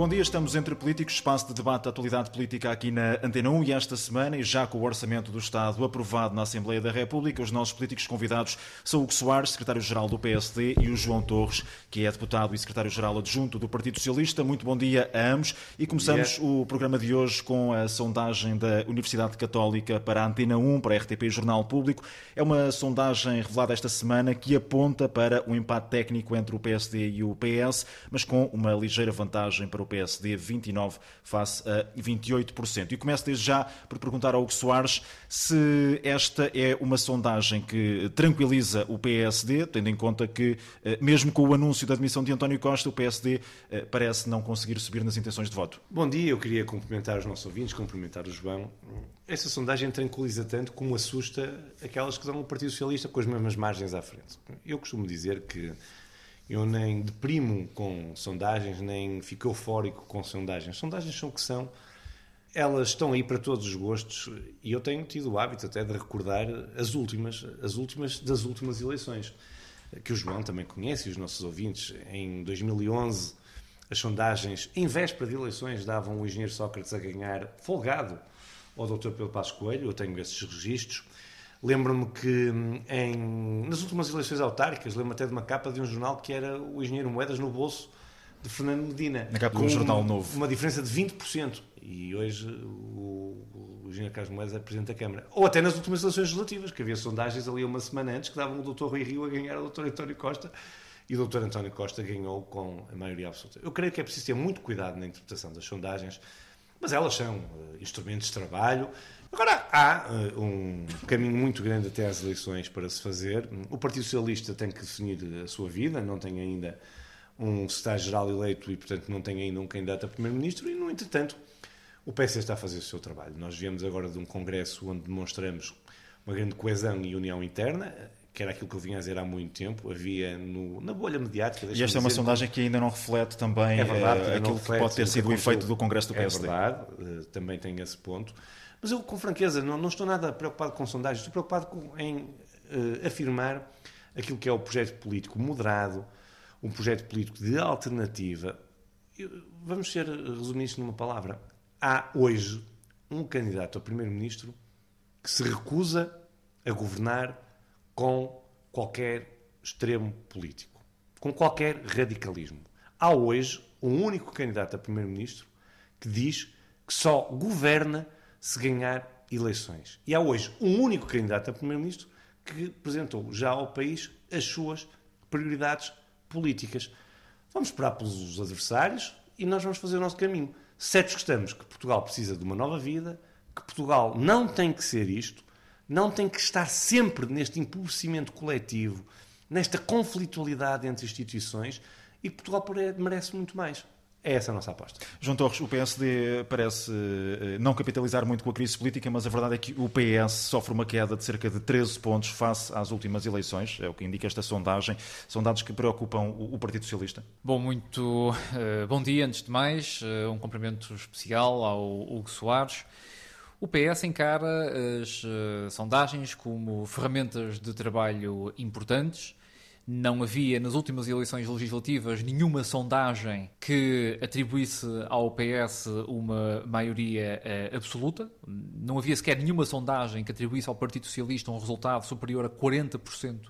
Bom dia, estamos entre políticos, espaço de debate da atualidade política aqui na Antena 1 e esta semana, e já com o Orçamento do Estado aprovado na Assembleia da República, os nossos políticos convidados são o Hugo Soares, secretário-geral do PSD, e o João Torres, que é deputado e secretário-geral adjunto do Partido Socialista. Muito bom dia a ambos e começamos o programa de hoje com a sondagem da Universidade Católica para a Antena 1, para a RTP Jornal Público. É uma sondagem revelada esta semana que aponta para um empate técnico entre o PSD e o PS, mas com uma ligeira vantagem para o PSD, 29% face a 28%. E começo desde já por perguntar ao Hugo Soares se esta é uma sondagem que tranquiliza o PSD, tendo em conta que, eh, mesmo com o anúncio da admissão de António Costa, o PSD eh, parece não conseguir subir nas intenções de voto. Bom dia, eu queria cumprimentar os nossos ouvintes, cumprimentar o João. Essa sondagem tranquiliza tanto como assusta aquelas que dão o Partido Socialista com as mesmas margens à frente. Eu costumo dizer que eu nem deprimo com sondagens, nem fico eufórico com sondagens. Sondagens são o que são. Elas estão aí para todos os gostos e eu tenho tido o hábito até de recordar as últimas, as últimas das últimas eleições, que o João também conhece e os nossos ouvintes. Em 2011, as sondagens, em véspera de eleições, davam o engenheiro Sócrates a ganhar folgado ao Dr. Pedro Passos Coelho. Eu tenho esses registros. Lembro-me que hum, em, nas últimas eleições autárquicas, lembro-me até de uma capa de um jornal que era o engenheiro Moedas no bolso de Fernando Medina. Na capa de um jornal novo. Uma diferença de 20%. E hoje o, o engenheiro Carlos Moedas é Presidente da Câmara. Ou até nas últimas eleições legislativas, que havia sondagens ali uma semana antes que davam o Dr. Rui Rio a ganhar o Dr. António Costa e o Dr. António Costa ganhou com a maioria absoluta. Eu creio que é preciso ter muito cuidado na interpretação das sondagens, mas elas são uh, instrumentos de trabalho Agora, há uh, um caminho muito grande até às eleições para se fazer. O Partido Socialista tem que definir a sua vida, não tem ainda um secretário-geral eleito e, portanto, não tem ainda um candidato a primeiro-ministro e, no entretanto, o PS está a fazer o seu trabalho. Nós viemos agora de um congresso onde demonstramos uma grande coesão e união interna, que era aquilo que eu vinha a dizer há muito tempo, havia no, na bolha mediática. E esta é uma sondagem que ainda não reflete também é verdade, uh, aquilo reflete, que pode ter sido o efeito do Congresso do PSD. É verdade, uh, também tem esse ponto. Mas eu, com franqueza, não, não estou nada preocupado com sondagens, estou preocupado com, em uh, afirmar aquilo que é o projeto político moderado, um projeto político de alternativa. Eu, vamos ser resumir isto numa palavra. Há hoje um candidato a primeiro-ministro que se recusa a governar com qualquer extremo político, com qualquer radicalismo. Há hoje um único candidato a primeiro-ministro que diz que só governa se ganhar eleições. E há hoje um único candidato a primeiro-ministro que apresentou já ao país as suas prioridades políticas. Vamos esperar pelos adversários e nós vamos fazer o nosso caminho. Certos que estamos que Portugal precisa de uma nova vida, que Portugal não tem que ser isto, não tem que estar sempre neste empobrecimento coletivo, nesta conflitualidade entre instituições e Portugal merece muito mais. É essa a nossa aposta. João Torres, o PSD parece eh, não capitalizar muito com a crise política, mas a verdade é que o PS sofre uma queda de cerca de 13 pontos face às últimas eleições, é o que indica esta sondagem. São dados que preocupam o Partido Socialista. Bom, muito uh, bom dia, antes de mais. Uh, um cumprimento especial ao Hugo Soares. O PS encara as uh, sondagens como ferramentas de trabalho importantes não havia nas últimas eleições legislativas nenhuma sondagem que atribuísse ao PS uma maioria uh, absoluta. Não havia sequer nenhuma sondagem que atribuísse ao Partido Socialista um resultado superior a 40%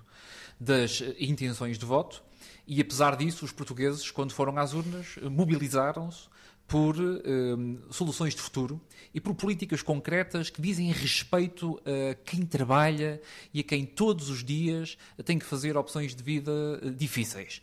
das intenções de voto. E apesar disso, os portugueses, quando foram às urnas, mobilizaram-se por um, soluções de futuro e por políticas concretas que dizem respeito a quem trabalha e a quem todos os dias tem que fazer opções de vida eh, difíceis.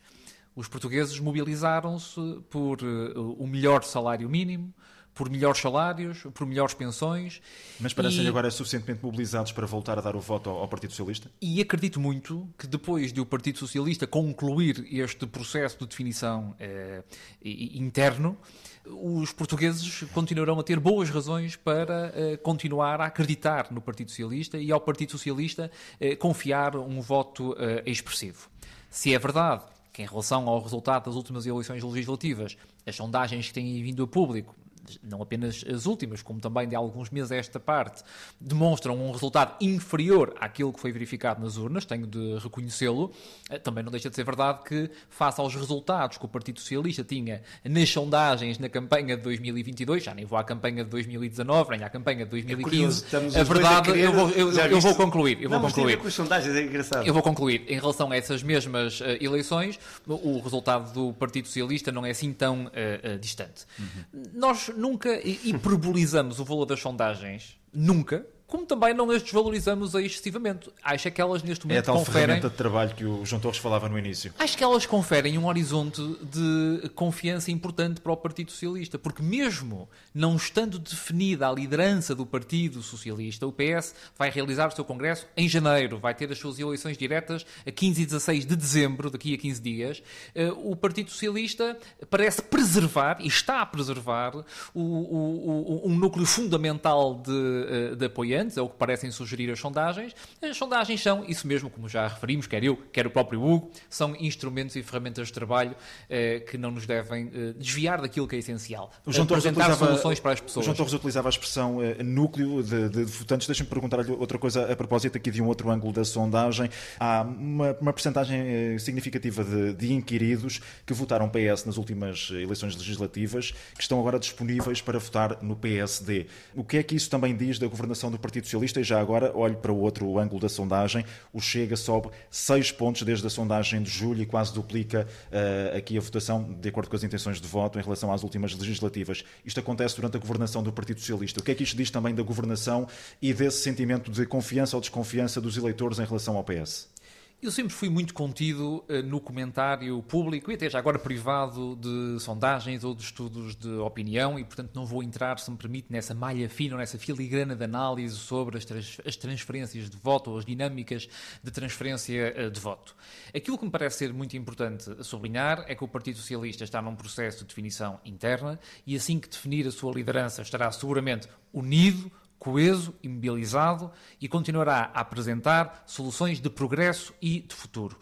Os portugueses mobilizaram-se por uh, o melhor salário mínimo, por melhores salários, por melhores pensões. Mas parecem e... agora suficientemente mobilizados para voltar a dar o voto ao, ao, Partido Socialista? E acredito muito que depois de o Partido Socialista concluir este processo de definição eh, interno, os portugueses continuarão a ter boas razões para eh, continuar a acreditar no Partido Socialista e ao Partido Socialista eh, confiar um voto eh, expressivo. Se é verdade que em relação ao resultado das últimas eleições legislativas, as sondagens que têm vindo a público não apenas as últimas, como também de alguns meses a esta parte, demonstram um resultado inferior àquilo que foi verificado nas urnas, tenho de reconhecê-lo, eh, também não deixa de ser verdade que, face aos resultados que o Partido Socialista tinha nas sondagens na campanha de 2022, já nem vou à campanha de 2019, nem à campanha de 2015, é a verdade, a querer, eu, vou, eu, eu vou concluir. Eu não, vou concluir. Com as sondagens, é engraçado. Eu vou concluir. Em relação a essas mesmas uh, eleições, o resultado do Partido Socialista não é assim tão uh, uh, distante. Uhum. Nós nunca hiperbolizamos o valor das sondagens, nunca, como também não as desvalorizamos excessivamente. Acho que elas neste momento É a tal conferem... ferramenta de trabalho que o João Torres falava no início. Acho que elas conferem um horizonte de confiança importante para o Partido Socialista, porque mesmo não estando definida a liderança do Partido Socialista, o PS vai realizar o seu congresso em janeiro, vai ter as suas eleições diretas a 15 e 16 de dezembro, daqui a 15 dias. Eh, o Partido Socialista parece preservar, e está a preservar, o, o, o, um núcleo fundamental de, eh, de apoiantes é o que parecem sugerir as sondagens. As sondagens são, isso mesmo, como já referimos, quer eu, quer o próprio Hugo, são instrumentos e ferramentas de trabalho eh, que não nos devem eh, desviar daquilo que é essencial. O João Torres apresentar soluções para as pessoas. O João Torres utilizava a expressão eh, núcleo de, de, de votantes. Deixa-me perguntar-lhe outra coisa a propósito aqui de um outro ângulo da sondagem. Há uma, uma percentagem eh, significativa de, de inquiridos que votaram PS nas últimas eleições legislativas que estão agora disponíveis para votar no PSD. O que é que isso também diz da governação do Partido Socialista e já agora olho para o outro ângulo da sondagem. O Chega sobe 6 pontos desde a sondagem de julho e quase duplica uh, aqui a votação, de acordo com as intenções de voto, em relação às últimas legislativas. Isto acontece durante a governação do Partido Socialista. O que é que isto diz também da governação e desse sentimento de confiança ou desconfiança dos eleitores em relação ao PS? Eu sempre fui muito contido uh, no comentário público e até já agora privado de sondagens ou de estudos de opinião e, portanto, não vou entrar, se me permite, nessa malha fina, nessa filigrana de análise sobre as, trans as transferências de voto ou as dinâmicas de transferência uh, de voto. Aquilo que me parece ser muito importante sublinhar é que o Partido Socialista está num processo de definição interna e, assim que definir a sua liderança, estará seguramente unido, coeso e mobilizado e continuará a apresentar soluções de progresso e de futuro.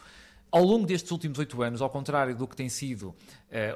Ao longo destes últimos oito anos, ao contrário do que tem sido uh,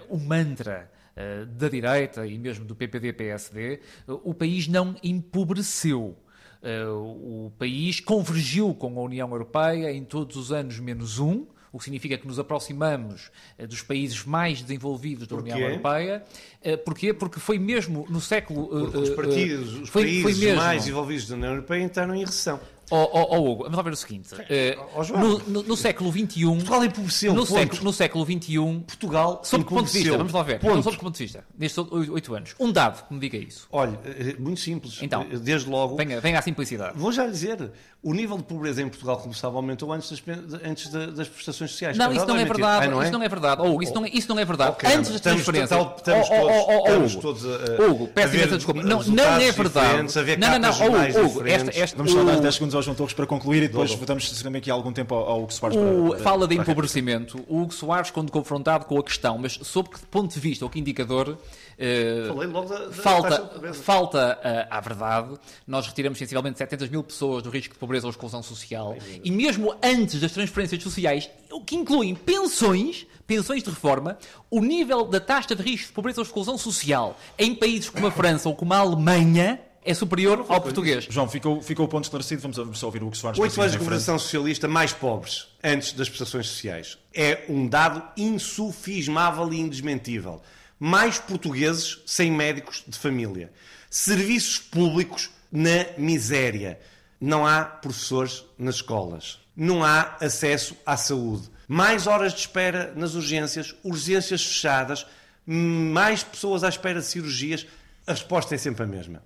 o mantra uh, da direita e mesmo do PPD-PSD, uh, o país não empobreceu. o país convergiu com a União Europeia em todos os anos menos um, o que significa que nos aproximamos eh, dos países mais desenvolvidos da União Europeia. Eh, porquê? Porque foi mesmo no século... Porque os partidos, os foi, países foi mesmo... mais envolvidos da União Europeia entraram em recessão. Oh, oh, oh, Hugo, vamos lá ver o seguinte. Uh, no, no, no, século XXI. Portugal empobreceu. No século, no século XXI. Portugal. Sob que ponto de vista? Vamos lá ver. Ponto. Sob que ponto de vista? Nestes oito anos. Um dado que me diga isso. Olha, muito simples. Então. Desde logo. Venha, venha à simplicidade. Vou já lhe dizer. O nível de pobreza em Portugal, como sabe, aumentou antes das, antes das prestações sociais. Não, isso não é verdade. Ah, não é? Isso não é verdade. Oh, isso, não é, isso não é verdade. Okay, antes das transferências. Estamos, todos, oh, oh, estamos todos a. Hugo, peço imensa desculpa. Não, não é verdade. Não, não, não. Hugo, esta, esta, Vamos só dar 10 segundos ao João Torres para concluir e depois votamos também aqui algum tempo ao, Hugo Soares. O, para, fala de empobrecimento. O Hugo Soares, quando confrontado com a questão, mas sob que ponto de vista ou que indicador Uh, Falei logo da, da falta, falta uh, à verdade. Nós retiramos sensivelmente 700 mil pessoas do risco de pobreza ou exclusão social. E mesmo antes das transferências sociais, o que incluem pensões, pensões de reforma, o nível da taxa de risco de pobreza ou exclusão social em países como a França ou como a Alemanha é superior ao português. João, ficou, ficou o ponto esclarecido. Vamos, vamos ouvir o Hugo Soares. Oito anos de governação socialista mais pobres antes das prestações sociais. É um dado insufismável e indesmentível. Mais portugueses sem médicos de família. Serviços públicos na miséria. Não há professores nas escolas. Não há acesso à saúde. Mais horas de espera nas urgências, urgências fechadas, mais pessoas à espera de cirurgias. A resposta é sempre a mesma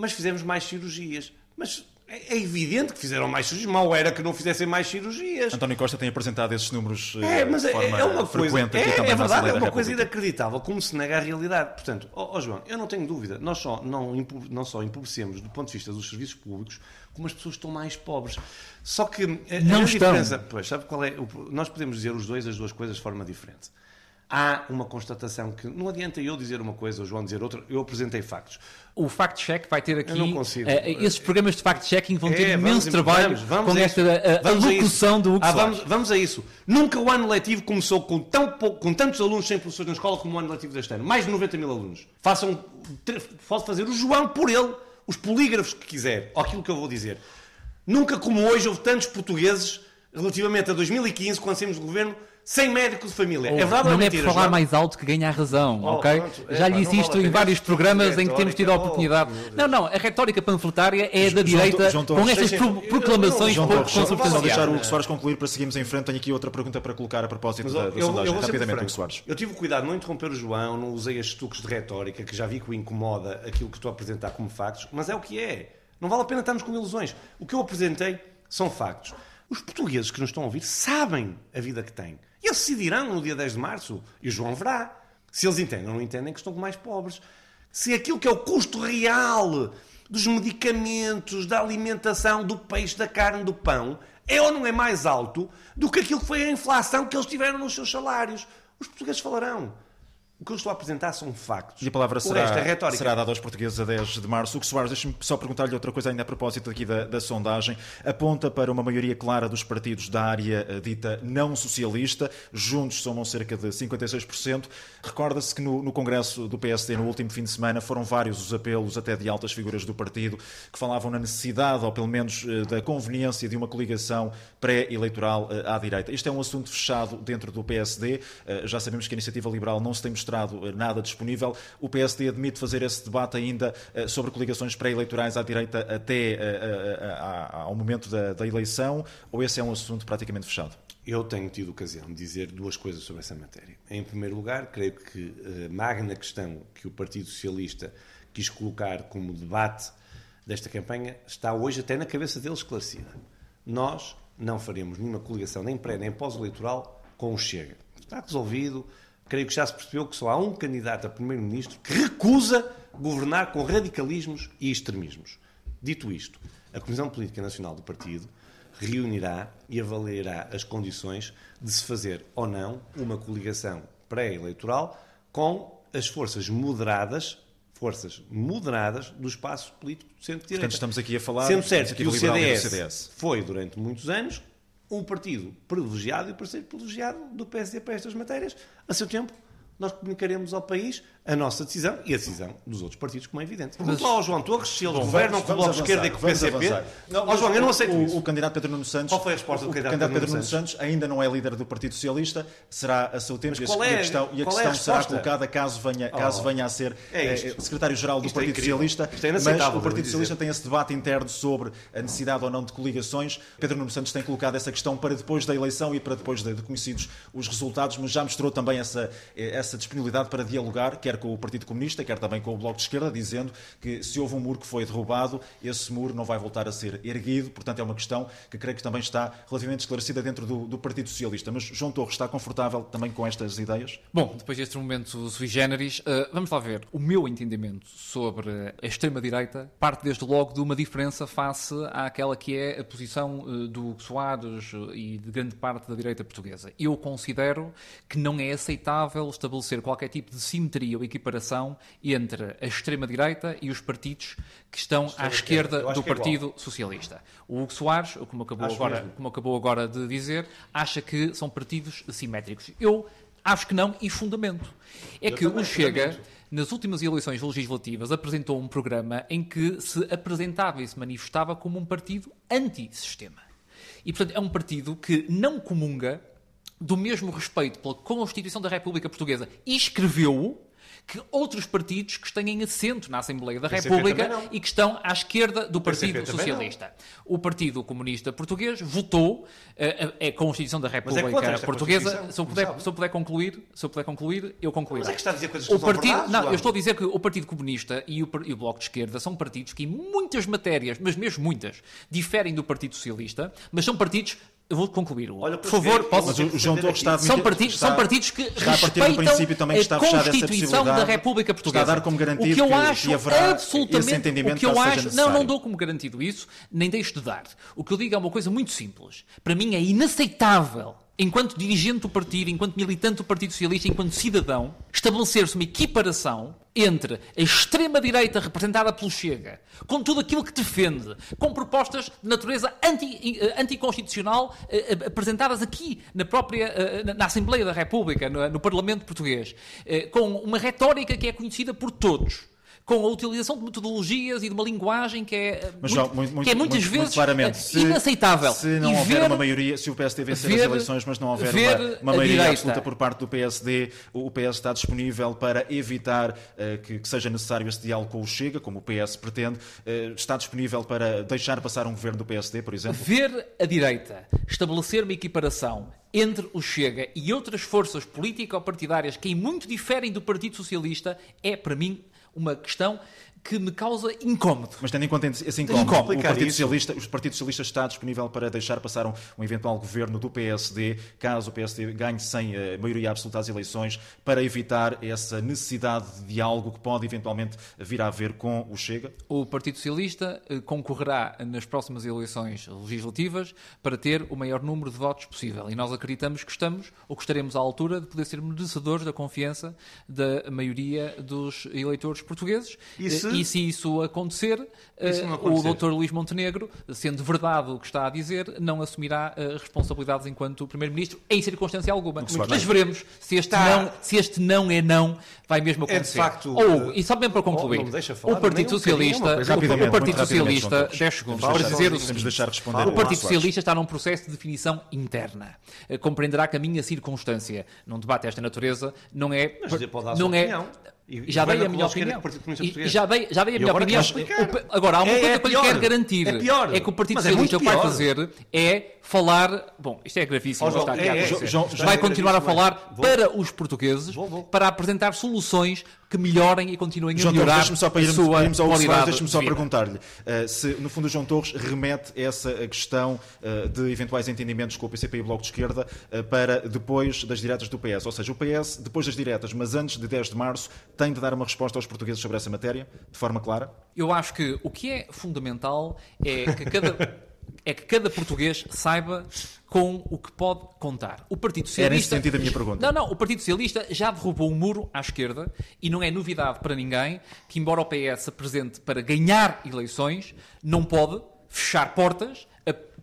mas fizemos mais cirurgias. Mas é, é evidente que fizeram mais cirurgias. Mal era que não fizessem mais cirurgias. António Costa tem apresentado esses números é, mas de é, forma é uma coisa, frequente é, aqui também é verdade, é uma coisa inacreditável. Como se nega a realidade. Portanto, ó, ó João, eu não tenho dúvida. Nós só não, não só empobrecemos do ponto de vista dos serviços públicos, como as pessoas estão mais pobres. Só que a, não a estão. diferença, pois, sabe qual é? Nós podemos dizer os dois as duas coisas de forma diferente. Há uma constatação que não adianta eu dizer uma coisa, o João dizer outra, eu apresentei factos. O fact-check vai ter aqui. Eu não consigo. eh, esses programas de fact-checking vão ter É, imenso vamos- trabalho vamos- vamos com a esta isso. a, Vamos a alocução do Hugo Ah, vamos, vamos a isso. Nunca o ano letivo começou com, tão pouco, com tantos alunos sem professores na escola como o ano letivo deste ano. Mais de 90 mil alunos. Façam, pode fazer o João por ele, os polígrafos que quiser, ou aquilo que eu vou dizer. Nunca como hoje houve tantos portugueses relativamente a 2015, quando saímos do governo, sem médico de família. é verdade ou não é é por mentira, falar João? mais alto que ganha a razão, Oh, ok? pronto. Já lhe Epá, disse não isto em vários esta programas em que temos tido a. Oh, oportunidade. Deus. Não, não, a retórica panfletária é da João direita João com Torres, estas pro- proclamações João pouco Torres, só, deixar o. Hugo Soares concluir para seguirmos em frente. Tenho aqui outra pergunta para colocar a propósito Mas, da, da eu, eu sondagem. vou ser Rapidamente. Hugo Soares. Eu tive o cuidado de não interromper o João, não usei estes truques de retórica, que já vi que o incomoda aquilo que estou a apresentar como factos, mas é o que é. Não vale a pena estarmos com ilusões. O que eu apresentei são factos. Os portugueses que nos estão a ouvir sabem a vida que têm. E eles decidirão no dia 10 de março. E o João verá. Se eles entendem ou não entendem que estão mais pobres. Se aquilo que é o custo real dos medicamentos, da alimentação, do peixe, da carne, do pão, é ou não é mais alto do que aquilo que foi a inflação que eles tiveram nos seus salários. Os portugueses falarão. O que eu estou a apresentar são factos. E a palavra será, retórica. será dada aos portugueses a 10 de março. O que Soares, deixe-me só perguntar-lhe outra coisa ainda a propósito aqui da, da sondagem. Aponta para uma maioria clara dos partidos da área eh, dita não socialista. Juntos somam cerca de 56%. Recorda-se que no, no Congresso do PSD, no último fim de semana, foram vários os apelos, até de altas figuras do partido, que falavam na necessidade, ou pelo menos eh, da conveniência, de uma coligação pré-eleitoral eh, à direita. Este é um assunto fechado dentro do PSD. Já sabemos que a Iniciativa Liberal não se tem mostrado eh, nada disponível. O PSD admite fazer esse debate ainda eh, sobre coligações pré-eleitorais à direita até eh, ao momento da, da eleição, ou esse é um assunto praticamente fechado? Eu tenho tido ocasião de dizer duas coisas sobre essa matéria. Em primeiro lugar, creio que a magna questão que o Partido Socialista quis colocar como debate desta campanha está hoje até na cabeça deles esclarecida. Nós não faremos nenhuma coligação, nem pré nem pós-eleitoral, com o Chega. Está resolvido. Creio que já se percebeu que só há um candidato a primeiro-ministro que recusa governar com radicalismos e extremismos. Dito isto, a Comissão Política Nacional do Partido reunirá e avaliará as condições de se fazer ou não uma coligação pré-eleitoral com as forças moderadas, forças moderadas do espaço político do centro-direita. Portanto, estamos aqui a falar Sendo certo que o CDS, CDS. foi durante muitos anos um partido privilegiado e o parceiro privilegiado do PSD para estas matérias. A seu tempo, nós comunicaremos ao país a nossa decisão e a decisão dos outros partidos, como é evidente. Pergunto lá ao João Torres se eles governam com o Bloco de Esquerda e com o PCP. Ó João, eu não aceito o, isso. O candidato Pedro Nuno Santos. Qual foi a resposta do o candidato Pedro Pedro Nuno Santos ainda não é líder do Partido Socialista, será a seu tempo e a- qual e a é- questão, e a qual é a questão será colocada caso venha, caso Oh. venha a ser É eh, secretário-geral do Isto é Partido incrível. Socialista. Isto é mas o Partido. Socialista tem esse debate interno sobre a necessidade ou não de coligações. Pedro Nuno Santos tem colocado essa questão para depois da eleição e para depois de, conhecidos os resultados, mas já mostrou também essa, eh, essa disponibilidade para dialogar, quer com o Partido Comunista, quer também com o Bloco de Esquerda, dizendo que se houve um muro que foi derrubado, esse muro não vai voltar a ser erguido. Portanto, é uma questão que creio que também está relativamente esclarecida dentro do, do Partido Socialista. Mas João Torres está confortável também com estas ideias? Bom, depois deste momento sui generis, eh, vamos lá ver. O meu entendimento sobre a extrema-direita parte desde logo de uma diferença face àquela que é a posição eh, do Soares e de grande parte da direita portuguesa. Eu considero que não é aceitável estabelecer qualquer tipo de simetria ou equiparação entre a extrema-direita e os partidos que estão à esquerda. Do é Partido Socialista. O Hugo Soares, como acabou, Acho agora, mesmo. como acabou agora de dizer, acha que são partidos simétricos. Eu acho que não e fundamento. É Eu que o Chega, nas últimas eleições legislativas, apresentou um programa em que se apresentava e se manifestava como um partido antissistema. E, portanto, é um partido que não comunga do mesmo respeito pela Constituição da República Portuguesa e escreveu-o que outros partidos que têm assento na Assembleia da PCP República não. e que estão à esquerda do Partido não. Socialista. O Partido Comunista Português votou eh, a, a Constituição da é República esta Portuguesa. Se eu, puder, se eu puder concluir, se eu puder concluir, eu concluirei. Mas é que está a dizer coisas que O não partido, não, João. eu estou a dizer que o Partido Comunista e o, e o Bloco de Esquerda são partidos que em muitas matérias, mas mesmo muitas, diferem do Partido Socialista, mas são partidos. Eu vou concluir. Olha, por favor, posso. Mas o João Torres está a admitir- São partidos, está- são partidos que está a partir do respeitam princípio também que está a Constituição da. República Portuguesa. Está a dar como garantido o que eu que- acho que haverá absolutamente o que eu acho, não, não dou como garantido isso, nem deixo de dar. O que eu digo é uma coisa muito simples. Para mim é inaceitável, enquanto dirigente do partido, enquanto militante do Partido Socialista, enquanto cidadão, estabelecer-se uma equiparação entre a extrema-direita representada pelo Chega, com tudo aquilo que defende, com propostas de natureza anti, eh, anticonstitucional eh, eh, apresentadas aqui na própria na Assembleia da República, no, no Parlamento Português, com uma retórica que é conhecida por todos com a utilização de metodologias e de uma linguagem que é, Mas, muito, muito, que é muitas muito, vezes se, inaceitável. Se não e houver ver, uma maioria, se o PSD vencer ver, as eleições, mas não houver uma, uma maioria direita. absoluta por parte do PSD, o PS está disponível para evitar uh, que, que, seja necessário esse diálogo com o Chega, como o PS pretende, uh, está disponível para deixar passar um governo do PSD, por exemplo? Ver a direita estabelecer uma equiparação entre o Chega e outras forças político-partidárias que muito diferem do Partido Socialista é, para mim, uma questão que me causa incómodo. Mas tendo em conta esse incómodo. O, Partido Socialista, o Partido Socialista está disponível para deixar passar um, um, eventual governo do PSD, caso o PSD ganhe sem uh, maioria absoluta às eleições, para evitar essa necessidade de diálogo que pode eventualmente vir a haver com o Chega? O Partido Socialista uh, concorrerá nas próximas eleições legislativas para ter o maior número de votos possível. E nós acreditamos que estamos, ou que estaremos à altura de poder ser merecedores da confiança da maioria dos eleitores portugueses. Isso e se isso acontecer, isso uh, o Dr. Luís Montenegro, sendo verdade o que está a dizer, não assumirá uh, responsabilidades enquanto Primeiro-Ministro em circunstância alguma. Mas veremos se este, está... não, se este não é não, vai mesmo acontecer. É de facto. Ou, e só mesmo para concluir, oh, o Partido Socialista, um o Partido Socialista, 10 segundos, para dizer o seguinte, o Partido Socialista está num processo de definição interna. Compreenderá que a minha circunstância num debate desta natureza não é. Mas não é. E já dei a minha opinião. E já dei, já a minha opinião. Agora, há uma é, coisa é que eu lhe quero garantir. É, pior. é que o Partido Socialista o que vai fazer é falar. Bom, isto é gravíssimo. Oh, está aqui é, é, vai continuar a falar vou, para os portugueses vou, vou. para apresentar soluções que melhorem e continuem a melhorar João, só para irmos, a sua irmos ao qualidade Deixe-me só perguntar-lhe uh, se, no fundo, o João Torres remete essa questão uh, de eventuais entendimentos com o PCP e o Bloco de Esquerda uh, para depois das diretas do PS. Ou seja, o PS, depois das diretas, mas antes de 10 de março, tem de dar uma resposta aos portugueses sobre essa matéria, de forma clara? Eu acho que o que é fundamental é que cada é que cada português saiba com o que pode contar. O Partido Socialista. Era nesse sentido a minha pergunta. Não, não. O Partido Socialista já derrubou um muro à esquerda e não é novidade para ninguém que, embora o PS se apresente para ganhar eleições, não pode fechar portas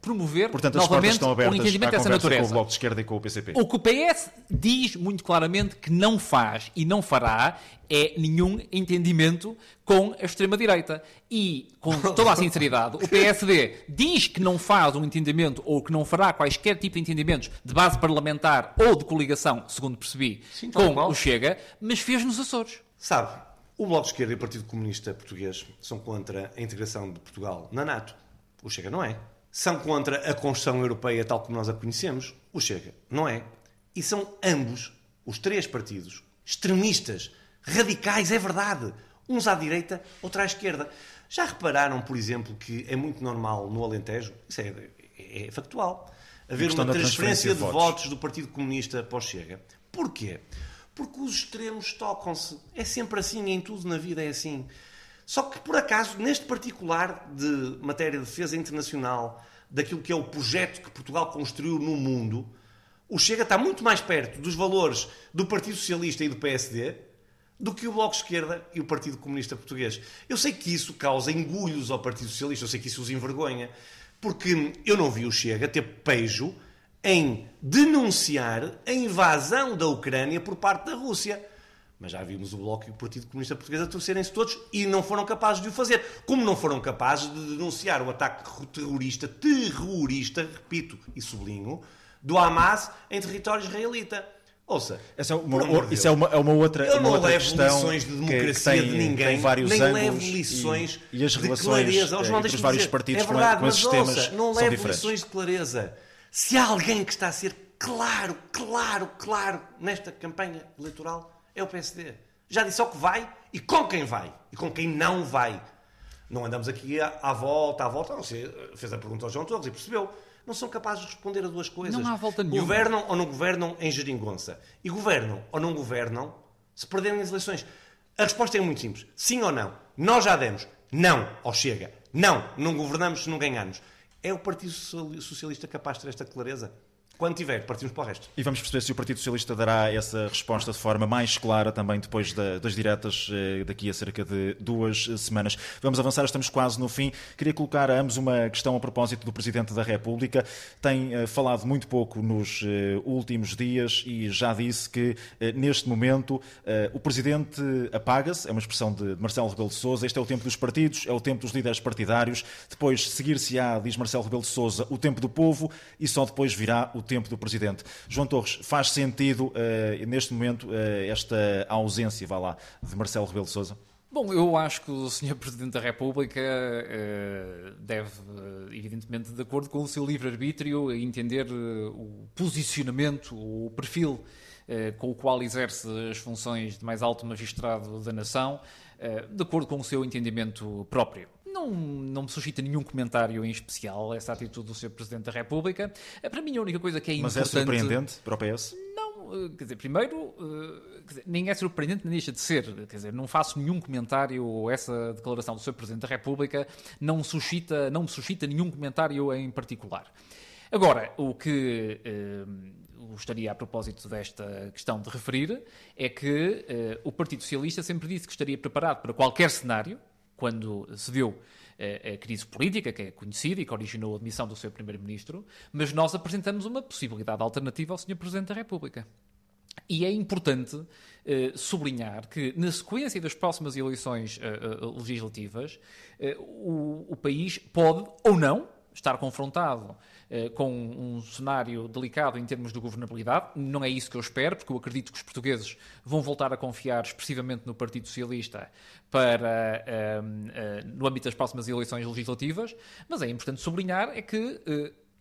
promover Portanto, novamente um entendimento dessa natureza. Com o Bloco de Esquerda e com o PCP. O que o PS diz muito claramente que não faz e não fará é nenhum entendimento com a extrema-direita. E, com toda a sinceridade, o PSD diz que não faz um entendimento ou que não fará quaisquer tipo de entendimentos de base parlamentar ou de coligação, segundo percebi, Sim, com o Chega, mas fez nos Açores. Sabe, o Bloco de Esquerda e o Partido Comunista Português são contra a integração de Portugal na NATO. O Chega não é. São contra a construção europeia tal como nós a conhecemos. O Chega não é. E são ambos, os três partidos, extremistas radicais, é verdade. Uns à direita, outros à esquerda. Já repararam, por exemplo, que é muito normal no Alentejo, isso é, é, é factual, haver uma transferência, de, de votos. votos. do Partido Comunista para o Chega. Porquê? Porque os extremos tocam-se. É sempre assim, em tudo na vida é assim. Só que, por acaso, neste particular de matéria de defesa internacional, daquilo que é o projeto que Portugal construiu no mundo, o Chega está muito mais perto dos valores do Partido Socialista e do PSD do que o Bloco de Esquerda e o Partido Comunista Português. Eu sei que isso causa engulhos ao Partido Socialista, eu sei que isso os envergonha, porque eu não vi o Chega ter pejo em denunciar a invasão da Ucrânia por parte da Rússia. Mas já vimos o Bloco e o Partido Comunista Português a torcerem-se todos e não foram capazes de o fazer. Como não foram capazes de denunciar o ataque terrorista, terrorista, repito e sublinho, do Hamas em território israelita. Ouça, essa é uma, isso é uma, é uma outra, eu uma outra levo lições de democracia que, que tem, de ninguém, tem vários nem levo lições e, e as de relações clareza. Oh, João, entre os vários dizer, partidos é verdade, com, mas, temas ouça, não levo diferentes. lições de clareza. Se há alguém que está a ser claro, claro, claro nesta campanha eleitoral, é o PSD. Já disse ao que vai e com quem vai e com quem não vai. Não andamos aqui à, à volta, à volta. Você fez a pergunta ao João Torres e percebeu não são capazes de responder a duas coisas. Não há volta nenhuma. Governam ou não governam em geringonça. E governam ou não governam se perderem as eleições. A resposta é muito simples. Sim ou não? Nós já demos. Não. Ou chega. Não. Não governamos se não ganharmos. É o Partido Socialista capaz de ter esta clareza? Quando tiver, partimos para o resto. E vamos perceber se o Partido Socialista dará essa resposta de forma mais clara também depois da, das diretas eh, daqui a cerca de duas semanas. Vamos avançar, estamos quase no fim. Queria colocar a ambos uma questão a propósito do Presidente da República. Tem uh, falado muito pouco nos uh, últimos dias e já disse que neste momento o Presidente apaga-se, é uma expressão de Marcelo Rebelo de Sousa. Este é o tempo dos partidos, é o tempo dos líderes partidários. Depois seguir-se-á, diz Marcelo Rebelo de Sousa, o tempo do povo e só depois virá o tempo do Presidente. João Torres, faz sentido uh, neste momento uh, esta ausência, vá lá, de Marcelo Rebelo de Sousa? Bom, eu acho que o Sr. Presidente da República uh, deve, evidentemente, de acordo com o seu livre-arbítrio, entender o posicionamento, o perfil com o qual exerce as funções de mais alto magistrado da nação, de acordo com o seu entendimento próprio não, não me suscita nenhum comentário em especial essa atitude do Sr. Presidente da República. Eh, para mim, a única coisa que é Mas importante... Mas é surpreendente para o PS? Não, eh, quer dizer, primeiro, eh, dizer, nem é surpreendente nem deixa de ser. Quer dizer, não faço nenhum comentário, essa declaração do Sr. Presidente da República não, suscita, não me suscita nenhum comentário em particular. Agora, o que eh, gostaria a propósito desta questão de referir é que eh, o Partido Socialista sempre disse que estaria preparado para qualquer cenário, quando se deu eh, a crise política, que é conhecida e que originou a admissão do seu Primeiro-Ministro, mas nós apresentamos uma possibilidade alternativa ao Sr. Presidente da República. E é importante eh, sublinhar que, na sequência das próximas eleições eh, legislativas, o, o país pode ou não estar confrontado eh, com um cenário delicado em termos de governabilidade. Não é isso que eu espero, porque eu acredito que os portugueses vão voltar a confiar expressivamente no Partido Socialista para, eh, eh, no âmbito das próximas eleições legislativas. Mas é importante sublinhar é que,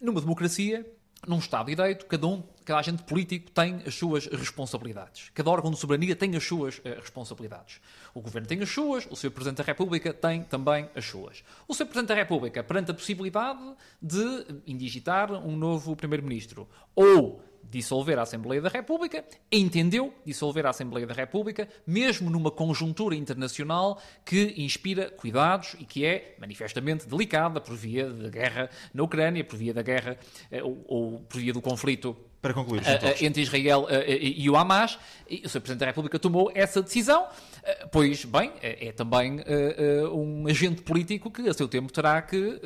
numa democracia, num Estado de Direito, cada um, cada agente político tem as suas responsabilidades. Cada órgão de soberania tem as suas uh, responsabilidades. O Governo tem as suas, o Sr. Presidente da República tem também as suas. O Sr. Presidente da República, perante a possibilidade de indigitar um novo Primeiro-Ministro, ou dissolver a Assembleia da República, entendeu dissolver a Assembleia da República, mesmo numa conjuntura internacional que inspira cuidados e que é manifestamente delicada por via da guerra na Ucrânia, por via da guerra eh, ou, ou por via do conflito para concluir, entre Israel e o Hamas, e o Sr. Presidente da República tomou essa decisão, uh, pois, bem, é, é também um agente político que, a seu tempo, terá que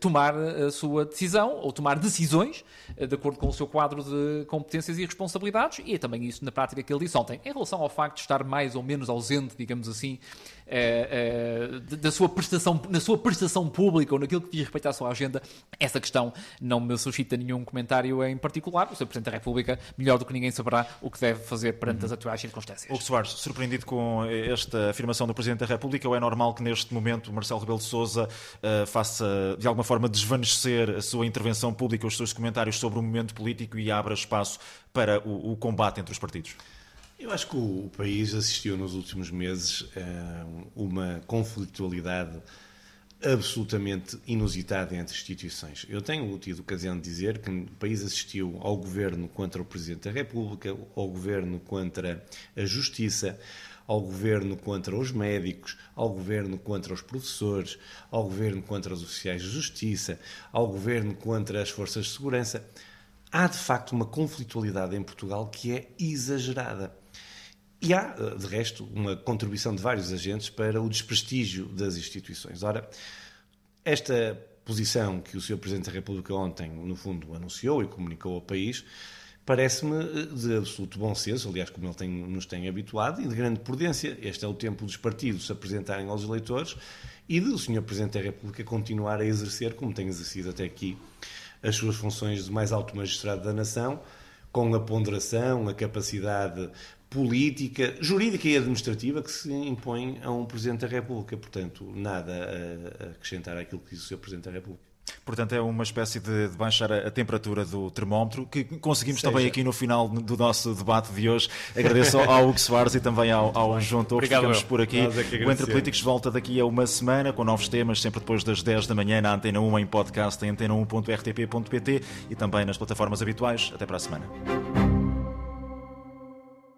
tomar a sua decisão, ou tomar decisões, de acordo com o seu quadro de competências e responsabilidades, e é também isso na prática que ele disse ontem. Em relação ao facto de estar mais ou menos ausente, digamos assim, da sua prestação, na sua prestação pública ou naquilo que diz respeito à sua agenda, essa questão não me suscita nenhum comentário em particular o Sr. Presidente da República, melhor do que ninguém saberá o que deve fazer perante as atuais circunstâncias. Hugo Soares, surpreendido com esta afirmação do Presidente da República, ou é normal que neste momento Marcelo Rebelo de Sousa uh, faça, de alguma forma, desvanecer a sua intervenção pública, os seus comentários sobre o momento político e abra espaço para o, o combate entre os partidos? Eu acho que o, país assistiu nos últimos meses a uma conflitualidade absolutamente inusitada entre instituições. Eu tenho tido ocasião de dizer que o país assistiu ao governo contra o Presidente da República, ao governo contra a Justiça, ao governo contra os médicos, ao governo contra os professores, ao governo contra os oficiais de justiça, ao governo contra as forças de segurança. Há de facto uma conflitualidade em Portugal que é exagerada. E há, eh, de resto, uma contribuição de vários agentes para o desprestígio das instituições. Ora, esta posição que o Sr. Presidente da República ontem, no fundo, anunciou e comunicou ao país, parece-me eh, de absoluto bom senso, aliás, como ele tem, nos tem habituado, e de grande prudência. Este é o tempo dos partidos se apresentarem aos eleitores e do Sr. Presidente da República continuar a exercer, como tem exercido até aqui, as suas funções de mais alto magistrado da nação, com a ponderação, a capacidade política, jurídica e administrativa que se impõe a um Presidente da República. Portanto, nada a acrescentar àquilo que diz o Sr. Presidente da República. Portanto, é uma espécie de, de baixar a, a, temperatura do termómetro, que conseguimos Seja. também aqui no final do nosso debate de hoje. Agradeço ao Hugo Soares e também ao, ao João Torres. Ficamos por aqui. É o Entre Políticos volta daqui a uma semana com novos temas, sempre depois das 10 da manhã na Antena 1 em podcast em antena1.rtp.pt e também nas plataformas habituais. Até para a semana.